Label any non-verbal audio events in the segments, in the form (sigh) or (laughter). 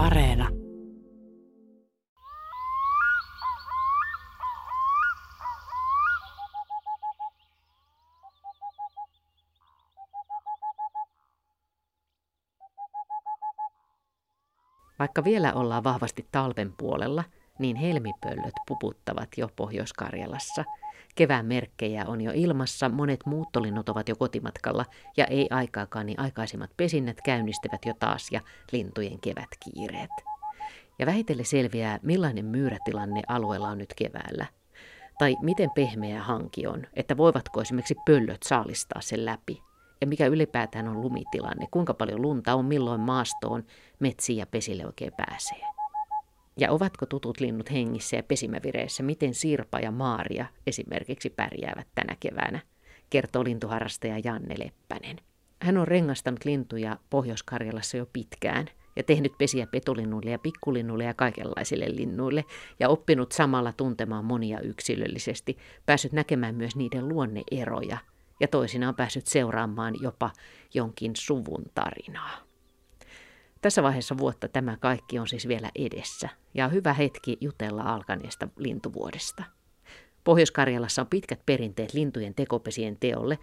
Areena. Vaikka vielä ollaan vahvasti talven puolella, niin helmipöllöt puputtavat jo Pohjois-Karjalassa. Kevään merkkejä on jo ilmassa, monet muuttolinnut ovat jo kotimatkalla ja ei aikaakaan, niin aikaisemmat pesinnät käynnistävät jo taas ja lintujen kevätkiireet. Ja vähitellen selviää, millainen myyrätilanne alueella on nyt keväällä. Tai miten pehmeä hanki on, että voivatko esimerkiksi pöllöt saalistaa sen läpi ja mikä ylipäätään on lumitilanne, kuinka paljon lunta on, milloin maastoon, metsiin ja pesille oikein pääsee. Ja ovatko tutut linnut hengissä ja pesimävireessä, miten Sirpa ja Maaria esimerkiksi pärjäävät tänä keväänä, kertoo lintuharrastaja Janne Leppänen. Hän on rengastanut lintuja Pohjois-Karjalassa jo pitkään ja tehnyt pesiä petolinnuille ja pikkulinnuille ja kaikenlaisille linnuille ja oppinut samalla tuntemaan monia yksilöllisesti, päässyt näkemään myös niiden luonneeroja ja toisinaan päässyt seuraamaan jopa jonkin suvun tarinaa. Tässä vaiheessa vuotta tämä kaikki on siis vielä edessä ja on hyvä hetki jutella alkaneesta lintuvuodesta. Pohjois-Karjalassa on pitkät perinteet lintujen tekopesien teolle,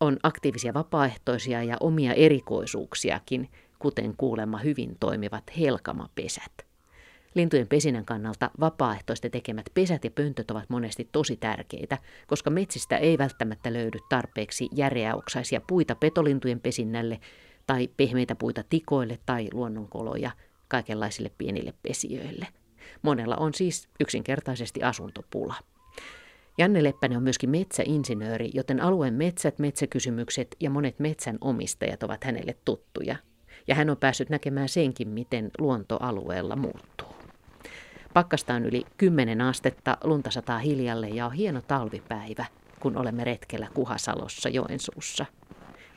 on aktiivisia vapaaehtoisia ja omia erikoisuuksiakin, kuten kuulemma hyvin toimivat helkamapesät. Lintujen pesinnän kannalta vapaaehtoisten tekemät pesät ja pöntöt ovat monesti tosi tärkeitä, koska metsistä ei välttämättä löydy tarpeeksi järeäoksaisia puita petolintujen pesinnälle tai pehmeitä puita tikoille tai luonnonkoloja kaikenlaisille pienille pesijöille. Monella on siis yksinkertaisesti asuntopula. Janne Leppänen on myöskin metsäinsinööri, joten alueen metsät, metsäkysymykset ja monet metsän omistajat ovat hänelle tuttuja. Ja hän on päässyt näkemään senkin, miten luontoalueella muuttuu. Pakkasta on yli 10 astetta, lunta sataa hiljalle ja on hieno talvipäivä, kun olemme retkellä Kuhasalossa Joensuussa.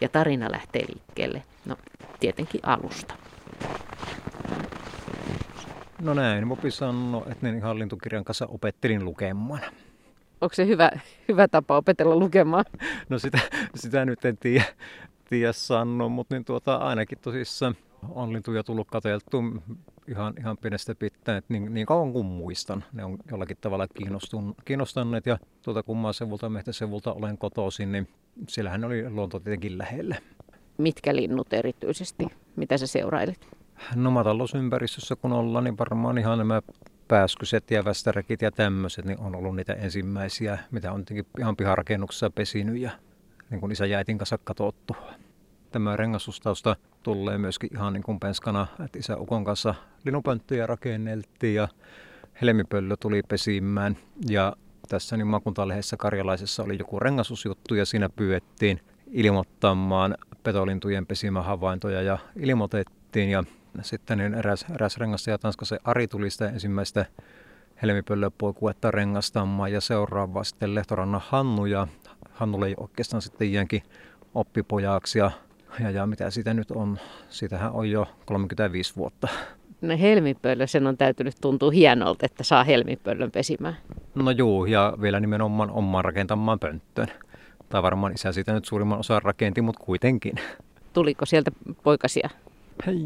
Ja tarina lähtee liikkeelle, no tietenkin alusta. No näin, Mopi sanoi, että niin hallintukirjan kanssa opettelin lukemaan. Onko se hyvä, hyvä tapa opetella lukemaan? (laughs) No sitä, sitä nyt en tiedä, tiedä sanoa, mutta niin tuota, ainakin tosissaan on lintuja tullut katseltu ihan, ihan pienestä pitäen, että niin, niin kauan kuin muistan. Ne on jollakin tavalla kiinnostaneet ja tuolta kummaa sevulta, mehtäsevulta olen kotoisin, niin siellähän oli luonto tietenkin lähellä. Mitkä linnut erityisesti? Mitä sä seurailit? No maatalousympäristössä kun ollaan, niin varmaan ihan nämä pääskyset ja västäräkit ja tämmöiset niin on ollut niitä ensimmäisiä, mitä on tietenkin ihan piharakennuksessa pesinyt ja niin kuin isä jäitin kanssa katsottu. Tämä rengasustausta tulee myöskin ihan niin kuin penskana, että isä Ukon kanssa linupönttöjä rakenneltiin ja helmipöllö tuli pesimään ja tässä niin makuntalehdessä karjalaisessa oli joku rengasusjuttu ja siinä pyydettiin ilmoittamaan petolintujen pesimähavaintoja ja ilmoitettiin ja sitten niin eräs, eräs rengastaja Tanskassa Ari tuli sitä ensimmäistä helmipöllöpoikuetta rengastamaan ja seuraava sitten Lehtorannan Hannu ja Hannulle ei oikeastaan sitten jäänkin oppipojaksi ja, ja, ja mitä sitä nyt on, sitähän on jo 35 vuotta. No helmipöllö, sen on täytynyt tuntua hienolta, että saa helmipöllön pesimään. No juu, ja vielä nimenomaan omaan rakentamaan pönttöön. Tai varmaan isä sitä nyt suurimman osan rakenti, mutta kuitenkin. Tuliko sieltä poikasia?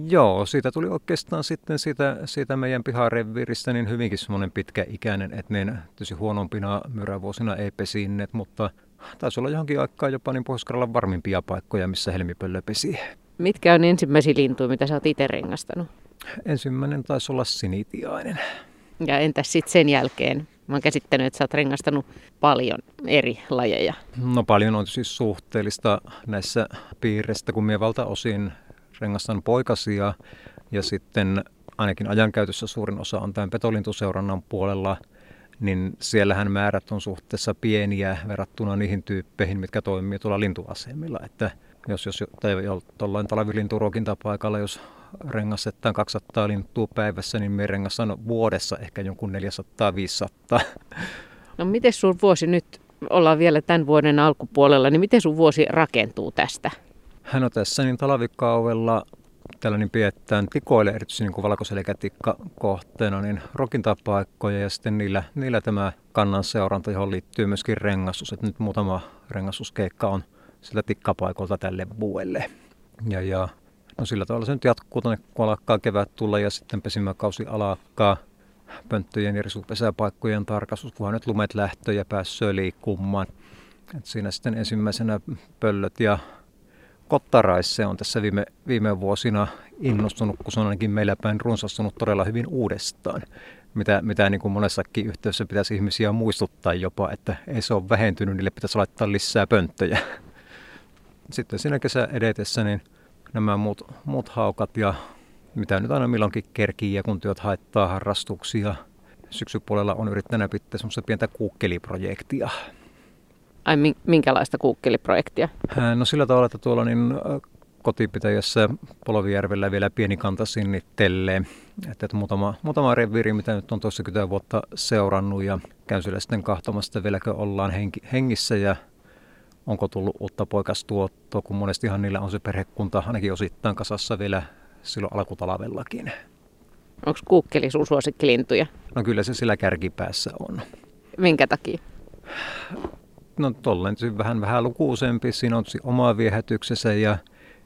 Joo, siitä tuli oikeastaan sitten siitä, siitä meidän pihareviiristä niin hyvinkin semmoinen pitkäikäinen, että niin tosi huonompina myrävuosina ei pesinneet, mutta taisi olla johonkin aikaa jopa niin pohjois varmimpia paikkoja, missä helmipöllö pesi. Mitkä on ensimmäisiä lintuja, mitä sä oot itse rengastanut? Ensimmäinen taisi olla sinitiainen. Ja entäs sitten sen jälkeen? Mä oon käsittänyt, että sä oot rengastanut paljon eri lajeja. No paljon on siis suhteellista näissä piireissä, kun minä valtaosin rengastan poikasia ja sitten ainakin ajankäytössä suurin osa on tämän petolintuseurannan puolella, niin siellähän määrät on suhteessa pieniä verrattuna niihin tyyppeihin, mitkä toimii tuolla lintuasemilla. Että jos, jos tai tuollain talvilinturuokintapaikalla, jos rengastetaan 200 lintua päivässä, niin me rengastan vuodessa ehkä jonkun 400-500. No miten sun vuosi nyt, ollaan vielä tämän vuoden alkupuolella, niin miten sun vuosi rakentuu tästä? Hän on tässä niin talvikauvella tällä niin pidetään tikoille erityisesti niin valkoselkätikka kohteena niin rokintapaikkoja ja sitten niillä, niillä tämä kannan seuranta, johon liittyy myöskin rengastus. Että nyt muutama rengastuskeikka on sillä tikkapaikolta tälle vuodelle. Ja, ja No sillä tavalla se nyt jatkuu tuonne, kun alkaa kevät tulla ja sitten pesimäkausi alkaa pönttöjen ja risupesäpaikkojen tarkastus, kunhan nyt lumet lähtö ja pääsee liikkumaan. Et siinä sitten ensimmäisenä pöllöt ja kottaraisse on tässä viime, viime vuosina innostunut, kun se on ainakin meillä päin runsastunut todella hyvin uudestaan. Mitä, mitä niin kuin monessakin yhteydessä pitäisi ihmisiä muistuttaa jopa, että ei se ole vähentynyt, niille pitäisi laittaa lisää pönttöjä. Sitten siinä kesä edetessä niin nämä muut, muut haukat ja mitä nyt aina milloinkin kerkii ja kun työt haittaa harrastuksia. Syksypuolella on yrittänyt pitää semmoista pientä kuukkeliprojektia. Ai minkälaista kuukkeliprojektia? No sillä tavalla, että tuolla niin kotipitäjässä Polovijärvellä vielä pieni kanta sinnittelee. Että, että muutama, muutama reviiri, mitä nyt on toistakymmentä vuotta seurannut ja käyn siellä sitten kahtomassa, vieläkö ollaan henki, hengissä ja onko tullut uutta poikastuottoa, kun monestihan niillä on se perhekunta ainakin osittain kasassa vielä silloin alkutalavellakin. Onko kuukkeli sun suosikkilintuja? No kyllä se sillä kärkipäässä on. Minkä takia? No tolleen vähän, vähän lukuisempi, siinä on omaa viehätyksessä ja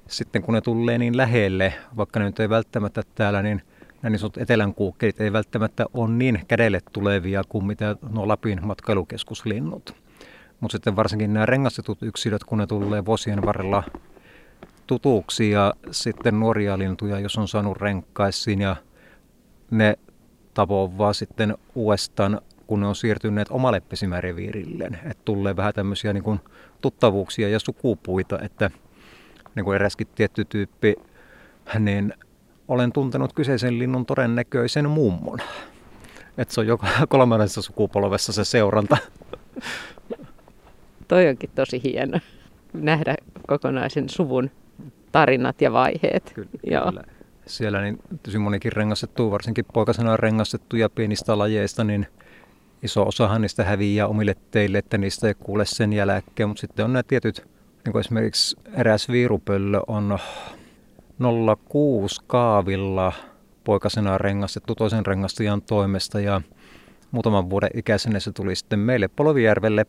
sitten kun ne tulee niin lähelle, vaikka ne nyt ei välttämättä täällä, niin nämä niin etelän kuukkelit ei välttämättä ole niin kädelle tulevia kuin mitä nuo Lapin matkailukeskuslinnut. Mutta sitten varsinkin nämä rengastetut yksilöt, kun ne tulee vuosien varrella tutuksi ja sitten nuoria lintuja, jos on saanut renkkaisiin ja ne vaan sitten uudestaan, kun ne on siirtyneet omalle pesimäreviirilleen. Että tulee vähän tämmöisiä niin tuttavuuksia ja sukupuita, että niin kuin eräskin tietty tyyppi, niin olen tuntenut kyseisen linnun todennäköisen mummon. Että se on joka (laughs) kolmannessa sukupolvessa se seuranta. Toi onkin tosi hieno nähdä kokonaisen suvun tarinat ja vaiheet. Kyllä, Joo. kyllä. Siellä niin tosi monikin rengastettu, varsinkin poikasena rengastettuja pienistä lajeista, niin iso osahan niistä häviää omille teille, että niistä ei kuule sen jälkeen, mutta sitten on nämä tietyt, niin kuin esimerkiksi eräs viirupöllö on 06 kaavilla poikasena rengastettu toisen rengastajan toimesta ja muutaman vuoden ikäisenä se tuli sitten meille Polovijärvelle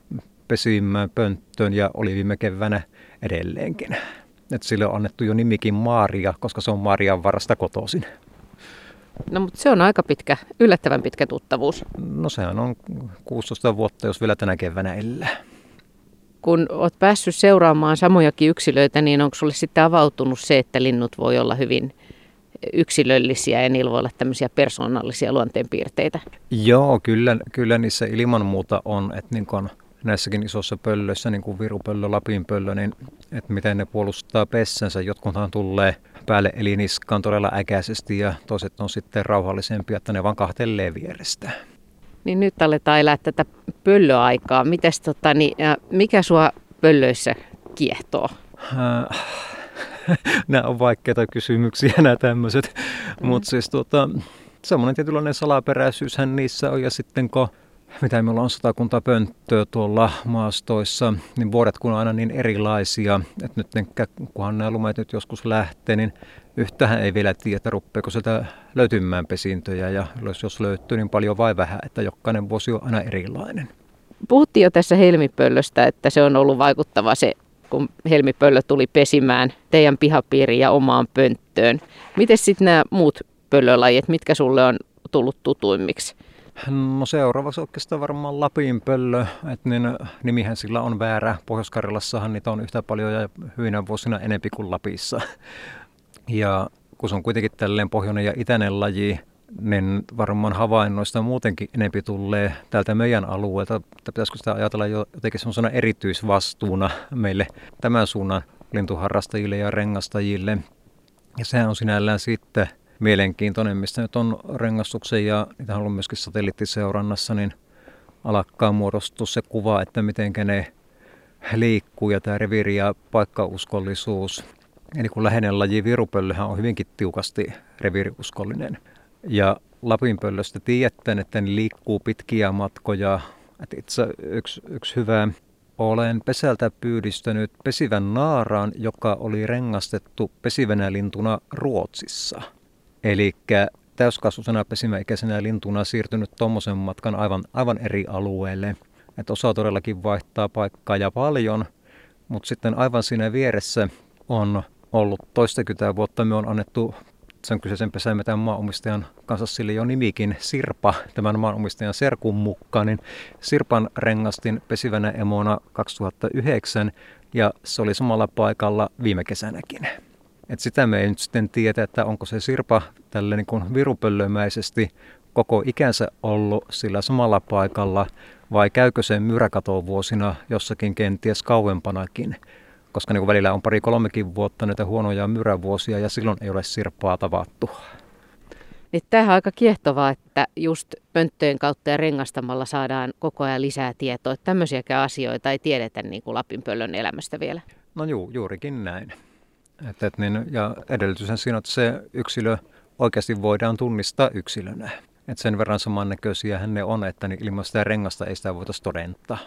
pesimään pönttöön ja oli viime keväänä edelleenkin. Et sille on annettu jo nimikin Maaria, koska se on Marian varasta kotoisin. No mutta se on aika pitkä, yllättävän pitkä tuttavuus. No sehän on 16 vuotta, jos vielä tänä keväänä elää. Kun olet päässyt seuraamaan samojakin yksilöitä, niin onko sulle sitten avautunut se, että linnut voi olla hyvin yksilöllisiä ja niillä voi olla tämmöisiä persoonallisia luonteenpiirteitä? Joo, kyllä, kyllä niissä ilman muuta on. Että niin kun näissäkin isossa pöllöissä, niin kuin virupöllö, lapinpöllö, niin että miten ne puolustaa pessänsä. Jotkuthan tulee päälle eliniskaan todella äkäisesti ja toiset on sitten rauhallisempia, että ne vaan kahtelee vierestä. Niin nyt aletaan elää tätä pöllöaikaa. Mites, tota, niin, mikä sua pöllöissä kiehtoo? Äh, (laughs) nämä on vaikeita kysymyksiä nämä tämmöiset. Mm. Mutta siis tota, semmoinen tietynlainen salaperäisyyshän niissä on ja sitten kun mitä meillä on satakunta pönttöä tuolla maastoissa, niin vuodet kun on aina niin erilaisia, että nyt kunhan nämä lumet nyt joskus lähtee, niin yhtähän ei vielä tiedä, rupeeko sieltä löytymään pesintöjä ja jos löytyy niin paljon vai vähän, että jokainen vuosi on aina erilainen. Puhuttiin jo tässä helmipöllöstä, että se on ollut vaikuttava se, kun helmipöllö tuli pesimään teidän pihapiiriin ja omaan pönttöön. Miten sitten nämä muut pöllölajit, mitkä sulle on tullut tutuimmiksi? No seuraavaksi oikeastaan varmaan Lapin pöllö, että niin nimihän sillä on väärä. Pohjois-Karjalassahan niitä on yhtä paljon ja hyvinä vuosina enempi kuin Lapissa. Ja kun se on kuitenkin tälleen pohjoinen ja itäinen laji, niin varmaan havainnoista muutenkin enempi tulee täältä meidän alueelta. Että pitäisikö sitä ajatella jotenkin semmoisena erityisvastuuna meille tämän suunnan lintuharrastajille ja rengastajille. Ja sehän on sinällään sitten mielenkiintoinen, mistä nyt on rengastuksen ja niitä on myöskin satelliittiseurannassa, niin alkaa muodostua se kuva, että miten ne liikkuu ja tämä reviiri- ja paikkauskollisuus. Eli kun läheinen laji virupöllöhän on hyvinkin tiukasti reviiriuskollinen. Ja lapinpöllöstä tiedätte, että ne liikkuu pitkiä matkoja. Et itse yksi, yksi hyvä olen pesältä pyydistänyt pesivän naaraan, joka oli rengastettu pesivänä lintuna Ruotsissa – Eli täyskasvusena pesimäikäisenä lintuna siirtynyt tuommoisen matkan aivan, aivan eri alueelle. Et osa todellakin vaihtaa paikkaa ja paljon, mutta sitten aivan siinä vieressä on ollut toistakymmentä vuotta. Me on annettu sen kyseisen pesäimetän maanomistajan kanssa sille jo nimikin Sirpa, tämän maanomistajan serkun mukaan, niin Sirpan rengastin pesivänä emona 2009 ja se oli samalla paikalla viime kesänäkin. Et sitä me ei nyt sitten tiedä, että onko se Sirpa tälle niin kuin virupöllömäisesti koko ikänsä ollut sillä samalla paikalla vai käykö se vuosina jossakin kenties kauempanakin koska niin välillä on pari kolmekin vuotta näitä huonoja myrävuosia ja silloin ei ole sirppaa tavattu. Niin tämähän on aika kiehtovaa, että just pönttöjen kautta ja rengastamalla saadaan koko ajan lisää tietoa. Tämmöisiäkään asioita ei tiedetä niin kuin Lapinpöllön elämästä vielä. No juu, juurikin näin. Et, et niin, ja edellytyshän siinä, että se yksilö oikeasti voidaan tunnistaa yksilönä. Et sen verran samannäköisiä ne on, että niin ilman sitä rengasta ei sitä voitaisiin todentaa.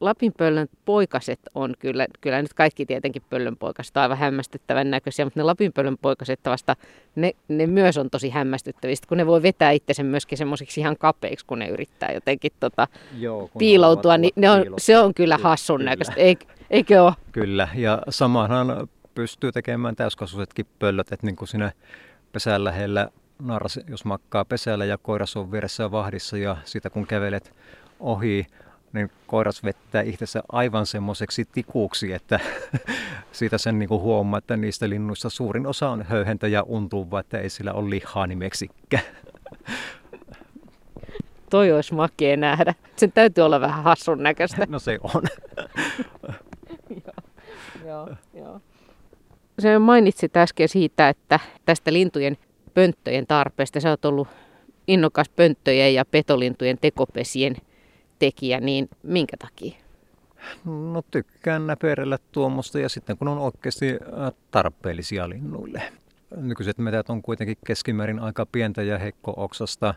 Lapin pöllön poikaset on kyllä, kyllä nyt kaikki tietenkin pöllön poikaset on aivan hämmästyttävän näköisiä, mutta ne Lapin pöllön poikaset vasta, ne, ne myös on tosi hämmästyttävistä, kun ne voi vetää itsensä myöskin semmoisiksi ihan kapeiksi, kun ne yrittää jotenkin tota, Joo, piiloutua, niin ne on, se on kyllä hassun näköistä, Eik, eikö ole? Kyllä, ja samahan pystyy tekemään täyskasvuisetkin pöllöt, että niin kuin siinä pesän lähellä narras, jos makkaa pesällä ja koiras on vieressä vahdissa ja sitä kun kävelet ohi, niin koiras vettää itsensä aivan semmoiseksi tikuuksi, että (laughs) siitä sen niin kuin huomaa, että niistä linnuista suurin osa on höyhentä ja untuva, että ei sillä ole lihaa nimeksikään. (laughs) Toi olisi makea nähdä. Sen täytyy olla vähän hassun näköistä. No se on. (laughs) joo, joo, joo. Se mainitsit äsken siitä, että tästä lintujen pönttöjen tarpeesta. Sä oot ollut innokas pönttöjen ja petolintujen tekopesien tekijä, niin minkä takia? No tykkään näperellä tuommoista ja sitten kun on oikeasti äh, tarpeellisia linnuille. Nykyiset metät on kuitenkin keskimäärin aika pientä ja heikko-oksasta,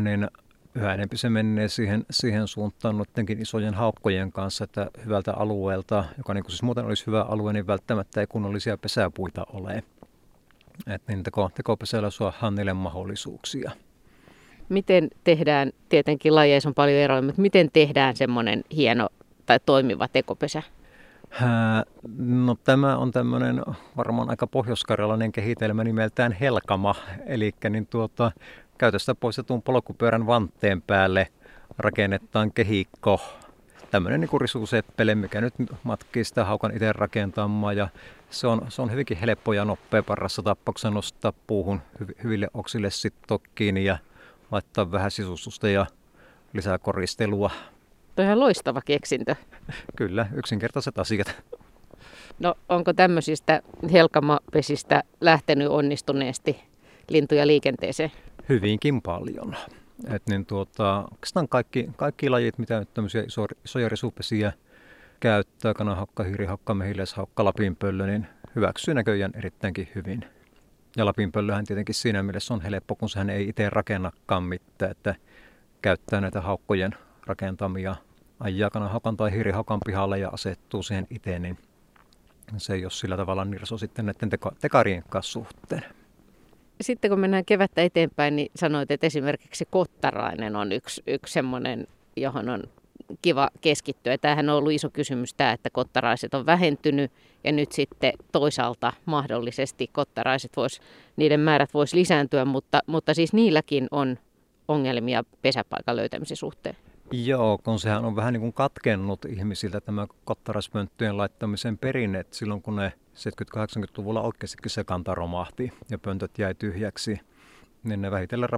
niin yhä enemmän se menee siihen, siihen suuntaan noidenkin isojen haukkojen kanssa, että hyvältä alueelta, joka niin siis muuten olisi hyvä alue, niin välttämättä ei kunnollisia pesäpuita ole. Että niin teko, tekopesällä suohaan niille mahdollisuuksia miten tehdään, tietenkin lajeissa on paljon eroja, mutta miten tehdään semmoinen hieno tai toimiva tekopesä? No tämä on tämmöinen varmaan aika pohjoiskarjalainen kehitelmä nimeltään Helkama, eli niin tuota, käytöstä poistetun polkupyörän vanteen päälle rakennetaan kehikko, tämmöinen niin risuuseppele, mikä nyt matkii sitä haukan itse rakentamaan ja se on, se on hyvinkin helppo ja nopea parassa tapauksessa nostaa puuhun hyville oksille sitten kiinni ja laittaa vähän sisustusta ja lisää koristelua. Tuo ihan loistava keksintö. (laughs) Kyllä, yksinkertaiset asiat. No onko tämmöisistä helkamapesistä lähtenyt onnistuneesti lintuja liikenteeseen? Hyvinkin paljon. Et niin tuota, oikeastaan kaikki, kaikki lajit, mitä nyt tämmöisiä risupesiä käyttää, kanahakka, hiirihakka, mehiläishakka, lapinpöllö, niin hyväksyy näköjään erittäinkin hyvin. Ja Lapinpöllöhän tietenkin siinä mielessä on helppo, kun sehän ei itse rakennakaan mitään, että käyttää näitä haukkojen rakentamia ajakana hakan tai hirihakan pihalle ja asettuu siihen itse, niin se ei ole sillä tavalla nirso sitten näiden teka- tekarien kanssa suhteen. Sitten kun mennään kevättä eteenpäin, niin sanoit, että esimerkiksi kottarainen on yksi, yksi semmoinen, johon on kiva keskittyä. Tämähän on ollut iso kysymys tämä, että kottaraiset on vähentynyt ja nyt sitten toisaalta mahdollisesti kottaraiset vois, niiden määrät voisi lisääntyä, mutta, mutta siis niilläkin on ongelmia pesäpaikan löytämisen suhteen. Joo, kun sehän on vähän niin kuin katkennut ihmisiltä tämä kottaraspönttöjen laittamisen perinne, että silloin kun ne 70-80-luvulla oikeastikin se kanta romahti ja pöntöt jäi tyhjäksi, niin ne vähitellen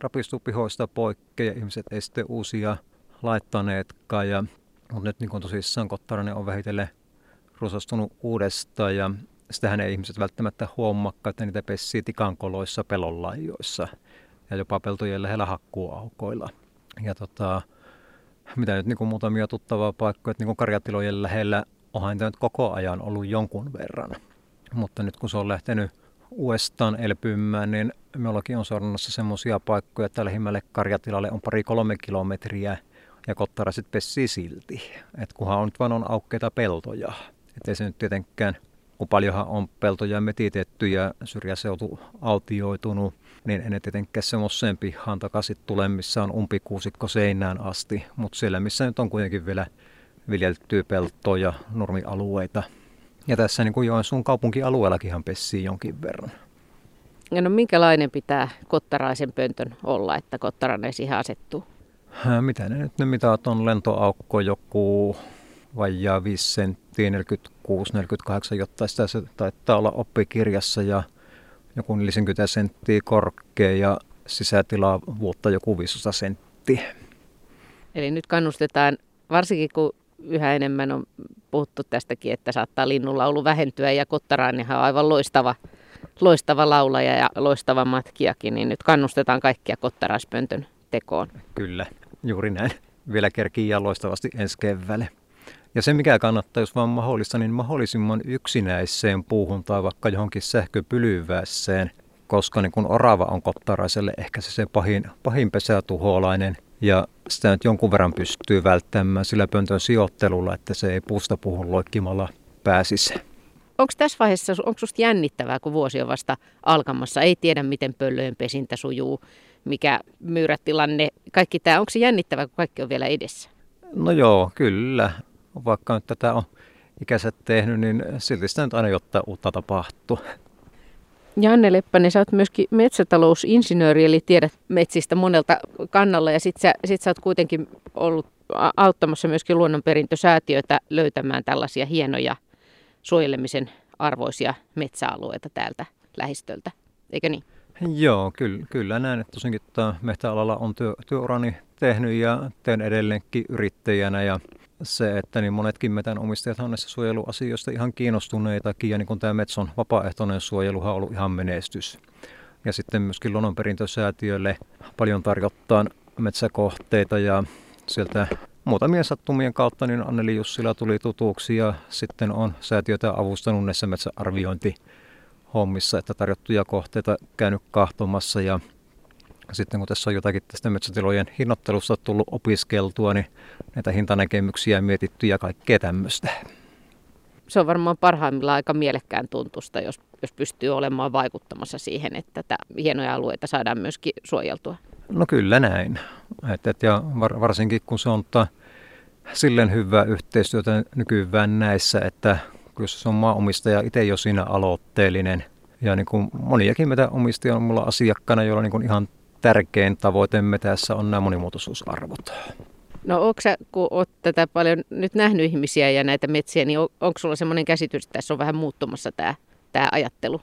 rapistui pihoista poikki ja ihmiset ei sitten uusia laittaneetkaan. Ja, mutta nyt niin kuin tosissaan Kottarainen on vähitellen rusastunut uudestaan ja sitähän ei ihmiset välttämättä huomaakaan, että niitä pessii tikankoloissa pelonlaajoissa ja jopa peltojen lähellä hakkuuaukoilla. Ja tota, mitä nyt niin kuin muutamia tuttavaa paikkoja, että niin kuin karjatilojen lähellä onhan nyt koko ajan ollut jonkun verran. Mutta nyt kun se on lähtenyt uudestaan elpymään, niin meilläkin on sornassa semmoisia paikkoja, että lähimmälle karjatilalle on pari-kolme kilometriä ja kottarasit pessii silti. Et kunhan on nyt vaan on aukkeita peltoja. Et ei se nyt tietenkään, kun paljonhan on peltoja metitetty ja syrjäseutu altioitunut, niin en tietenkään semmoiseen pihaan takaisin tule, missä on umpikuusikko seinään asti. Mutta siellä, missä nyt on kuitenkin vielä viljeltyä peltoja, nurmialueita, Ja tässä niin kuin Joensuun kaupunkialueellakin ihan pessii jonkin verran. Ja no minkälainen pitää kottaraisen pöntön olla, että kottarainen siihen asettuu? Mitä ne nyt ne mitat on? Lentoaukko joku vajaa 5 senttiä, 46-48, jotta sitä se taitaa olla oppikirjassa ja joku 40 senttiä korkea ja sisätila vuotta joku 500 senttiä. Eli nyt kannustetaan, varsinkin kun yhä enemmän on puhuttu tästäkin, että saattaa linnunlaulu vähentyä ja Kottaraanihan on aivan loistava, loistava laulaja ja loistava matkiakin, niin nyt kannustetaan kaikkia Kottaraspöntön tekoon. Kyllä, juuri näin. Vielä kerkii ja loistavasti ensi keväälle. Ja se mikä kannattaa, jos vaan mahdollista, niin mahdollisimman yksinäiseen puuhun tai vaikka johonkin sähköpylyvässeen, koska niin kun orava on kottaraiselle ehkä se, se pahin, pahin pesätuholainen – ja sitä nyt jonkun verran pystyy välttämään sillä pöntön sijoittelulla, että se ei puusta puhun loikkimalla pääsisi. Onko tässä vaiheessa, onko sinusta jännittävää, kun vuosi on vasta alkamassa, ei tiedä miten pöllöjen pesintä sujuu, mikä myyrätilanne, kaikki tämä, onko se jännittävää, kun kaikki on vielä edessä? No joo, kyllä. Vaikka nyt tätä on ikäiset tehnyt, niin silti sitä nyt aina jotain uutta tapahtuu. Janne Leppänen, sä oot myöskin metsätalousinsinööri, eli tiedät metsistä monelta kannalla, ja sit sä, sit sä oot kuitenkin ollut auttamassa myöskin luonnonperintösäätiötä löytämään tällaisia hienoja suojelemisen arvoisia metsäalueita täältä lähistöltä, eikö niin? Joo, kyllä, kyllä näen, että tosiaankin tämä metsäalalla on työ, työurani tehnyt ja teen edelleenkin yrittäjänä ja se, että niin monetkin metänomistajat on näissä suojeluasioista ihan kiinnostuneitakin ja niin kuin tämä Metson vapaaehtoinen suojeluhan on ollut ihan menestys. Ja sitten myöskin luonnonperintösäätiölle paljon tarjottaa metsäkohteita ja sieltä muutamien sattumien kautta niin Anneli Jussila tuli tutuksi ja sitten on säätiötä avustanut näissä metsäarviointi hommissa, että tarjottuja kohteita käynyt kahtomassa ja sitten kun tässä on jotakin tästä metsätilojen hinnoittelusta tullut opiskeltua, niin näitä hintanäkemyksiä mietitty ja kaikkea tämmöistä. Se on varmaan parhaimmillaan aika mielekkään tuntusta, jos, jos pystyy olemaan vaikuttamassa siihen, että tätä hienoja alueita saadaan myöskin suojeltua. No kyllä näin. Et, et, ja var, varsinkin kun se on ta, silleen hyvää yhteistyötä nykyään näissä, että jos se on maanomistaja itse jo siinä aloitteellinen, ja niin kuin moniakin meitä omistajia on mulla asiakkaana, joilla niin kuin ihan tärkein tavoitemme tässä on nämä monimuotoisuusarvot. No onko sä, kun olet tätä paljon nyt nähnyt ihmisiä ja näitä metsiä, niin on, onko sulla semmoinen käsitys, että tässä on vähän muuttumassa tämä, tämä ajattelu?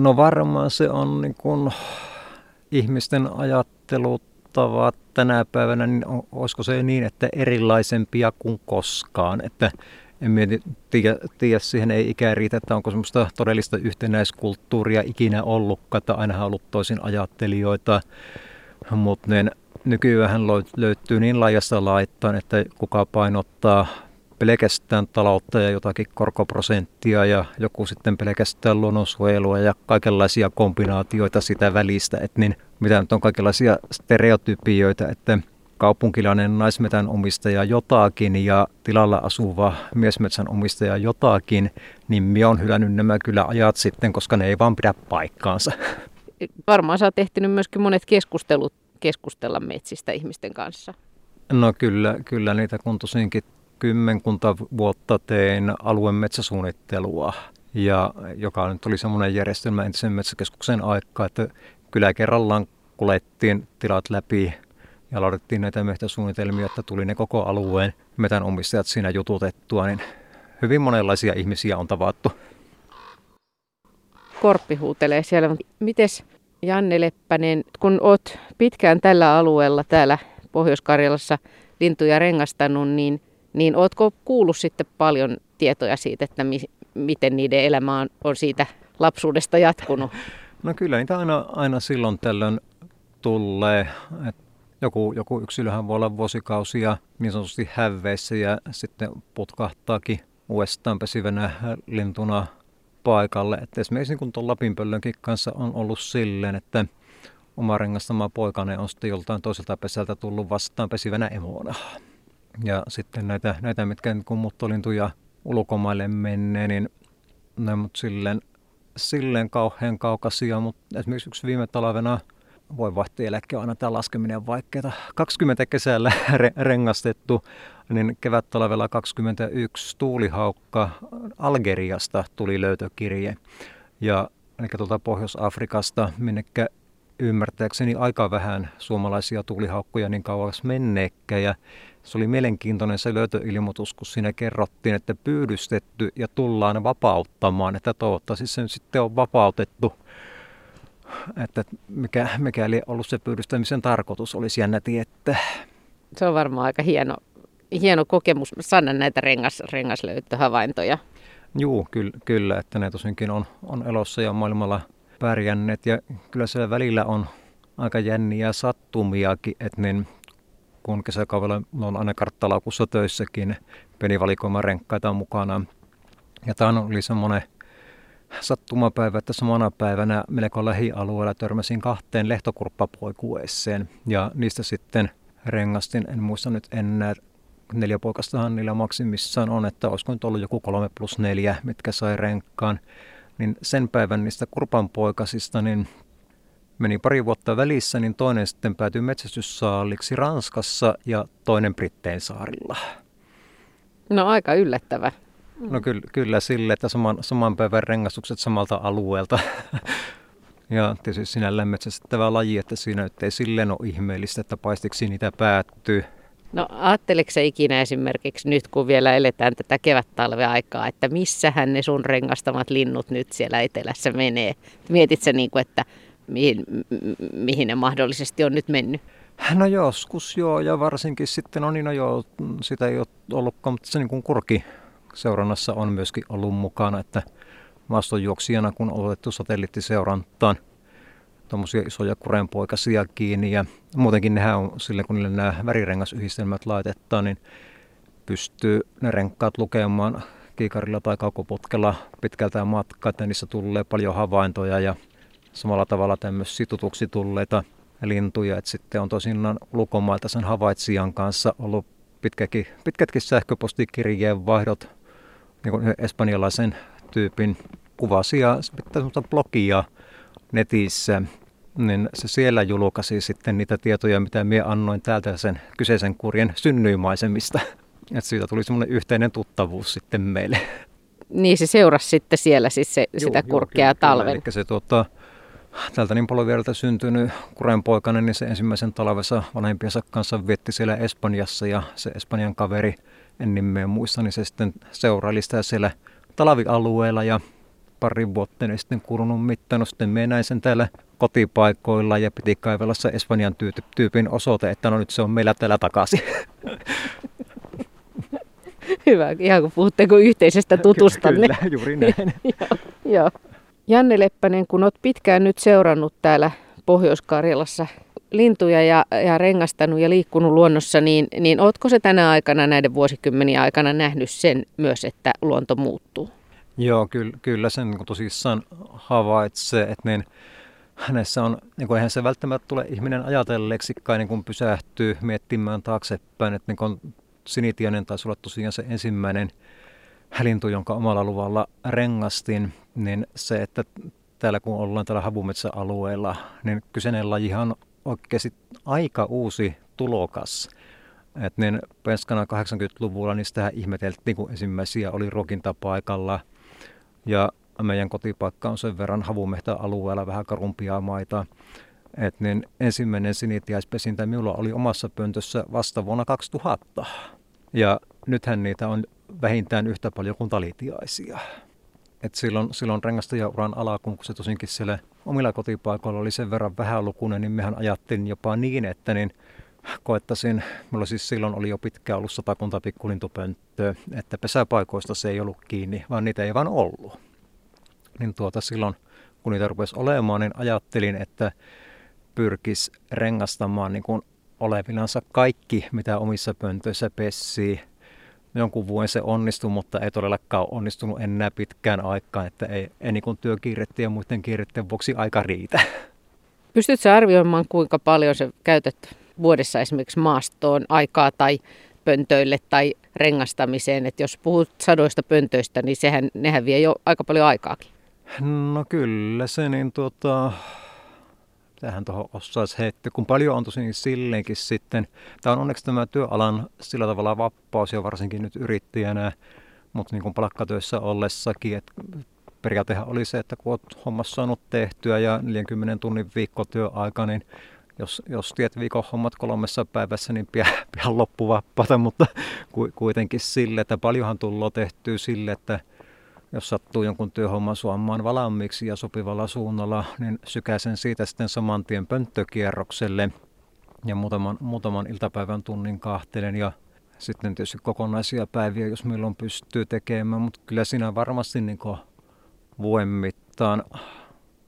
No varmaan se on niin kuin ihmisten ajattelutavat tänä päivänä, niin olisiko se niin, että erilaisempia kuin koskaan. Että en tiedä, tiedä, siihen ei ikään riitä, että onko semmoista todellista yhtenäiskulttuuria ikinä ollutkaan, että aina on ollut toisin ajattelijoita, mutta niin nykyään löytyy niin laajasta laittain, että kuka painottaa pelkästään taloutta ja jotakin korkoprosenttia ja joku sitten pelkästään luonnonsuojelua ja kaikenlaisia kombinaatioita sitä välistä, että niin mitä nyt on kaikenlaisia stereotypioita, että kaupunkilainen naismetän omistaja jotakin ja tilalla asuva miesmetsän omistaja jotakin, niin minä olen hylännyt nämä kyllä ajat sitten, koska ne ei vaan pidä paikkaansa. Varmaan sä oot ehtinyt myöskin monet keskustelut keskustella metsistä ihmisten kanssa. No kyllä, kyllä niitä kun tosinkin kymmenkunta vuotta tein alueen metsäsuunnittelua, ja joka nyt oli semmoinen järjestelmä entisen metsäkeskuksen aikaa, että kyllä kerrallaan kulettiin tilat läpi ja laadittiin näitä metsäsuunnitelmia, että tuli ne koko alueen metänomistajat siinä jututettua, niin hyvin monenlaisia ihmisiä on tavattu. Korppi huutelee siellä. Mites Janne Leppänen, kun oot pitkään tällä alueella täällä Pohjois-Karjalassa lintuja rengastanut, niin, niin ootko kuullut sitten paljon tietoja siitä, että mi, miten niiden elämä on, on siitä lapsuudesta jatkunut? No kyllä niitä aina, aina silloin tällöin tulee. Et joku, joku yksilöhän voi olla vuosikausia niin sanotusti häveissä ja sitten putkahtaakin uudestaan pesivänä lintuna paikalle. Et esimerkiksi kun tuon Lapinpöllönkin kanssa on ollut silleen, että oma rengastama poikane on sitten joltain toiselta pesältä tullut vastaan pesivänä emona. Ja sitten näitä, näitä mitkä kun muttolintuja ulkomaille menee, niin ne mut silleen, silleen kauhean kaukaisia, mutta esimerkiksi yksi viime talvena voi vaihtoeläke on aina tämä laskeminen vaikeaa. 20 kesällä (laughs) re- rengastettu, niin kevät-talvella 21 tuulihaukka Algeriasta tuli löytökirje. Ja eli tuolta Pohjois-Afrikasta, minnekä ymmärtääkseni aika vähän suomalaisia tuulihaukkuja niin kauas menneekään. Ja se oli mielenkiintoinen se löytöilmoitus, kun siinä kerrottiin, että pyydystetty ja tullaan vapauttamaan, että toivottavasti se sitten on vapautettu. Että mikä, mikäli ollut se pyydystämisen tarkoitus, olisi jännä tietää. Se on varmaan aika hieno, hieno kokemus saada näitä rengas, rengaslöyttöhavaintoja. Joo, kyllä, kyllä, että ne tosinkin on, on elossa ja maailmalla pärjänneet. Ja kyllä siellä välillä on aika jänniä sattumiakin, että niin kun kesäkaudella on aina karttalaukussa töissäkin penivalikoima renkkaita mukana. Ja tämä oli semmoinen sattumapäivä, että samana päivänä melko lähialueella törmäsin kahteen lehtokurppapoikueeseen ja niistä sitten rengastin, en muista nyt enää, neljä poikastahan niillä maksimissaan on, että olisiko nyt ollut joku kolme plus neljä, mitkä sai renkkaan. Niin sen päivän niistä kurpanpoikasista, niin meni pari vuotta välissä, niin toinen sitten päätyi metsästyssaaliksi Ranskassa ja toinen Brittein saarilla. No aika yllättävä. No kyllä, kyllä sille, että saman, saman päivän rengastukset samalta alueelta. (laughs) ja tietysti sinällään metsästettävä laji, että siinä nyt ei silleen ole ihmeellistä, että paistiksi niitä päättyy. No ajatteliko ikinä esimerkiksi nyt, kun vielä eletään tätä kevät-talveaikaa, että missähän ne sun rengastamat linnut nyt siellä etelässä menee? Mietit sä niin kuin, että mihin, mihin ne mahdollisesti on nyt mennyt? No joskus joo, ja varsinkin sitten on niin, no joo, sitä ei ole ollutkaan, mutta se niin kuin kurki seurannassa on myöskin ollut mukana, että maastonjuoksijana kun on otettu satelliittiseurantaan tuommoisia isoja kurenpoikasia kiinni ja muutenkin nehän on sille kun niille nämä värirengasyhdistelmät laitetaan, niin pystyy ne renkkaat lukemaan kiikarilla tai kaukoputkella pitkältä matkaa, että niissä tulee paljon havaintoja ja samalla tavalla tämmöisiä situtuksi tulleita lintuja, että sitten on tosinaan lukomailta sen havaitsijan kanssa ollut pitkäkin, pitkätkin sähköpostikirjeen vaihdot niin kuin espanjalaisen tyypin kuvasi ja sitten blogia netissä, niin se siellä julkaisi sitten niitä tietoja, mitä minä annoin täältä sen kyseisen kurjen synnyimmaisemista. (laughs) Että siitä tuli semmoinen yhteinen tuttavuus sitten meille. Niin se seurasi sitten siellä siis se, joo, sitä kurkea joo, talven. Kyllä, eli se tuota, Tältä niin polviereltä syntynyt kurenpoikainen, niin se ensimmäisen talvessa vanhempiensa kanssa vietti siellä Espanjassa ja se Espanjan kaveri, en nimeä muista, niin se sitten seuraili sitä siellä talvialueella ja pari vuotta niin sitten kulunut mittaan. Sitten me näin sen täällä kotipaikoilla ja piti kaivella se Espanjan tyypin osoite, että no nyt se on meillä täällä takaisin. (laughs) Hyvä, ihan kun puhutteko yhteisestä tutustanne. Kyllä, juuri näin. (laughs) joo, joo. Janne Leppänen, kun olet pitkään nyt seurannut täällä Pohjois-Karjalassa lintuja ja, ja rengastanut ja liikkunut luonnossa, niin, niin oletko se tänä aikana, näiden vuosikymmeniä aikana nähnyt sen myös, että luonto muuttuu? Joo, kyllä, kyllä sen niin tosissaan havaitsee, että niin, hänessä on, niin kuin eihän se välttämättä tule ihminen ajatelleeksi, niin kun pysähtyy miettimään taaksepäin, että niin kun sinitiainen taisi olla tosiaan se ensimmäinen lintu, jonka omalla luvalla rengastin, niin se, että täällä kun ollaan täällä havumetsäalueella, niin kyseinen lajihan on oikeasti aika uusi tulokas. Et niin penskana 80-luvulla niin sitä ihmeteltiin, kun ensimmäisiä oli rokintapaikalla. Ja meidän kotipaikka on sen verran havumehtäalueella vähän karumpia maita. Et niin ensimmäinen sinitiaispesintä minulla oli omassa pöntössä vasta vuonna 2000. Ja nythän niitä on vähintään yhtä paljon kuin talitiaisia. Et silloin, silloin rengastajauran alkuun, kun se tosinkin siellä omilla kotipaikoilla oli sen verran vähälukuinen, niin mehän ajattelin jopa niin, että niin koettaisin, mulla siis silloin oli jo pitkään ollut satakunta pikkulintupönttöä, että pesäpaikoista se ei ollut kiinni, vaan niitä ei vaan ollut. Niin tuota silloin, kun niitä rupesi olemaan, niin ajattelin, että pyrkis rengastamaan niin kuin olevillansa kaikki, mitä omissa pöntöissä pessii, jonkun vuoden se onnistui, mutta ei todellakaan onnistunut enää pitkään aikaan, että ei, ei niin työkiirettä ja muiden kiiretteen vuoksi aika riitä. Pystytkö arvioimaan, kuinka paljon se käytät vuodessa esimerkiksi maastoon aikaa tai pöntöille tai rengastamiseen, että jos puhut sadoista pöntöistä, niin sehän, nehän vie jo aika paljon aikaakin. No kyllä se, niin tuota, mitähän tuohon osaisi heittää, kun paljon on tosin silleenkin sitten. Tämä on onneksi tämä työalan sillä tavalla vapaus ja varsinkin nyt yrittäjänä, mutta niin kuin palkkatyössä ollessakin, että periaatehan oli se, että kun olet hommassa saanut tehtyä ja 40 tunnin viikkotyöaika, niin jos, jos tiet viikon hommat kolmessa päivässä, niin pian, pian loppuvapaata, mutta kuitenkin sille, että paljonhan tullut tehtyä sille, että jos sattuu jonkun työhomman suomaan valmiiksi ja sopivalla suunnalla, niin sykäisen siitä sitten saman tien pönttökierrokselle ja muutaman, muutaman iltapäivän tunnin kahtelen ja sitten tietysti kokonaisia päiviä, jos milloin pystyy tekemään, mutta kyllä siinä varmasti niin vuoden mittaan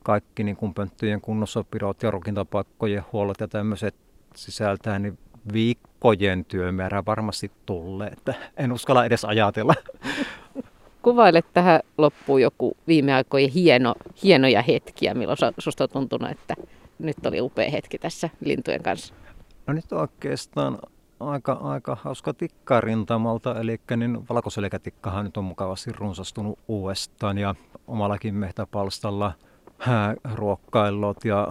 kaikki niin kuin pönttöjen kunnossapidot ja rukintapaikkojen huollot ja tämmöiset sisältää, niin viikkojen työmäärä varmasti tulee, että en uskalla edes ajatella. Kuvaile tähän loppuun joku viime aikojen hieno, hienoja hetkiä, milloin susta on tuntunut, että nyt oli upea hetki tässä lintujen kanssa. No nyt oikeastaan aika, aika hauska tikka rintamalta, eli niin valkoselkätikkahan nyt on mukavasti runsastunut uudestaan ja omallakin mehtäpalstalla ruokkaillot ja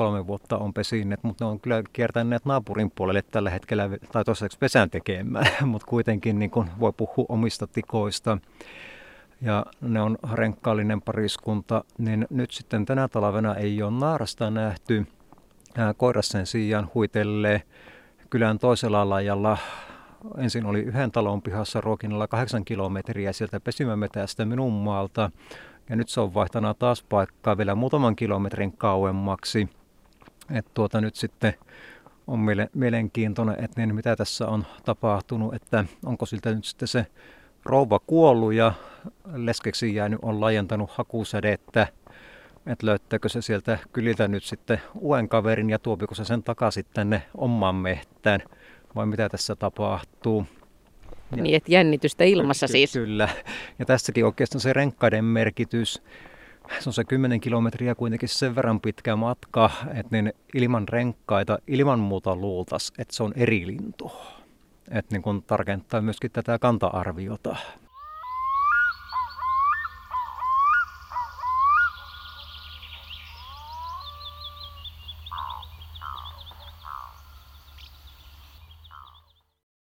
kolme vuotta on pesineet, mutta ne on kyllä kiertäneet naapurin puolelle tällä hetkellä, tai toiseksi pesän tekemään, (laughs) mutta kuitenkin niin kun voi puhua omista tikoista. Ja ne on renkkaallinen pariskunta, niin nyt sitten tänä talvena ei ole naarasta nähty. Koiras sen sijaan huitellee kylän toisella lajalla. Ensin oli yhden talon pihassa ruokinnalla kahdeksan kilometriä sieltä pesimämetästä minun maalta. Ja nyt se on vaihtanut taas paikkaa vielä muutaman kilometrin kauemmaksi. Että tuota nyt sitten on mielenkiintoinen, että niin mitä tässä on tapahtunut, että onko siltä nyt sitten se rouva kuollut ja leskeksi jäänyt on laajentanut hakusädettä, että löytääkö se sieltä kyliltä nyt sitten uuden kaverin ja tuopiko se sen takaisin tänne omaan mehtään vai mitä tässä tapahtuu. Ja, niin, että jännitystä ilmassa ky- siis. Kyllä. Ja tässäkin oikeastaan se renkkaiden merkitys, se on se 10 kilometriä kuitenkin sen verran pitkä matka, että niin ilman renkkaita, ilman muuta luultas, että se on eri lintu. Että niin kun tarkentaa myöskin tätä kanta-arviota.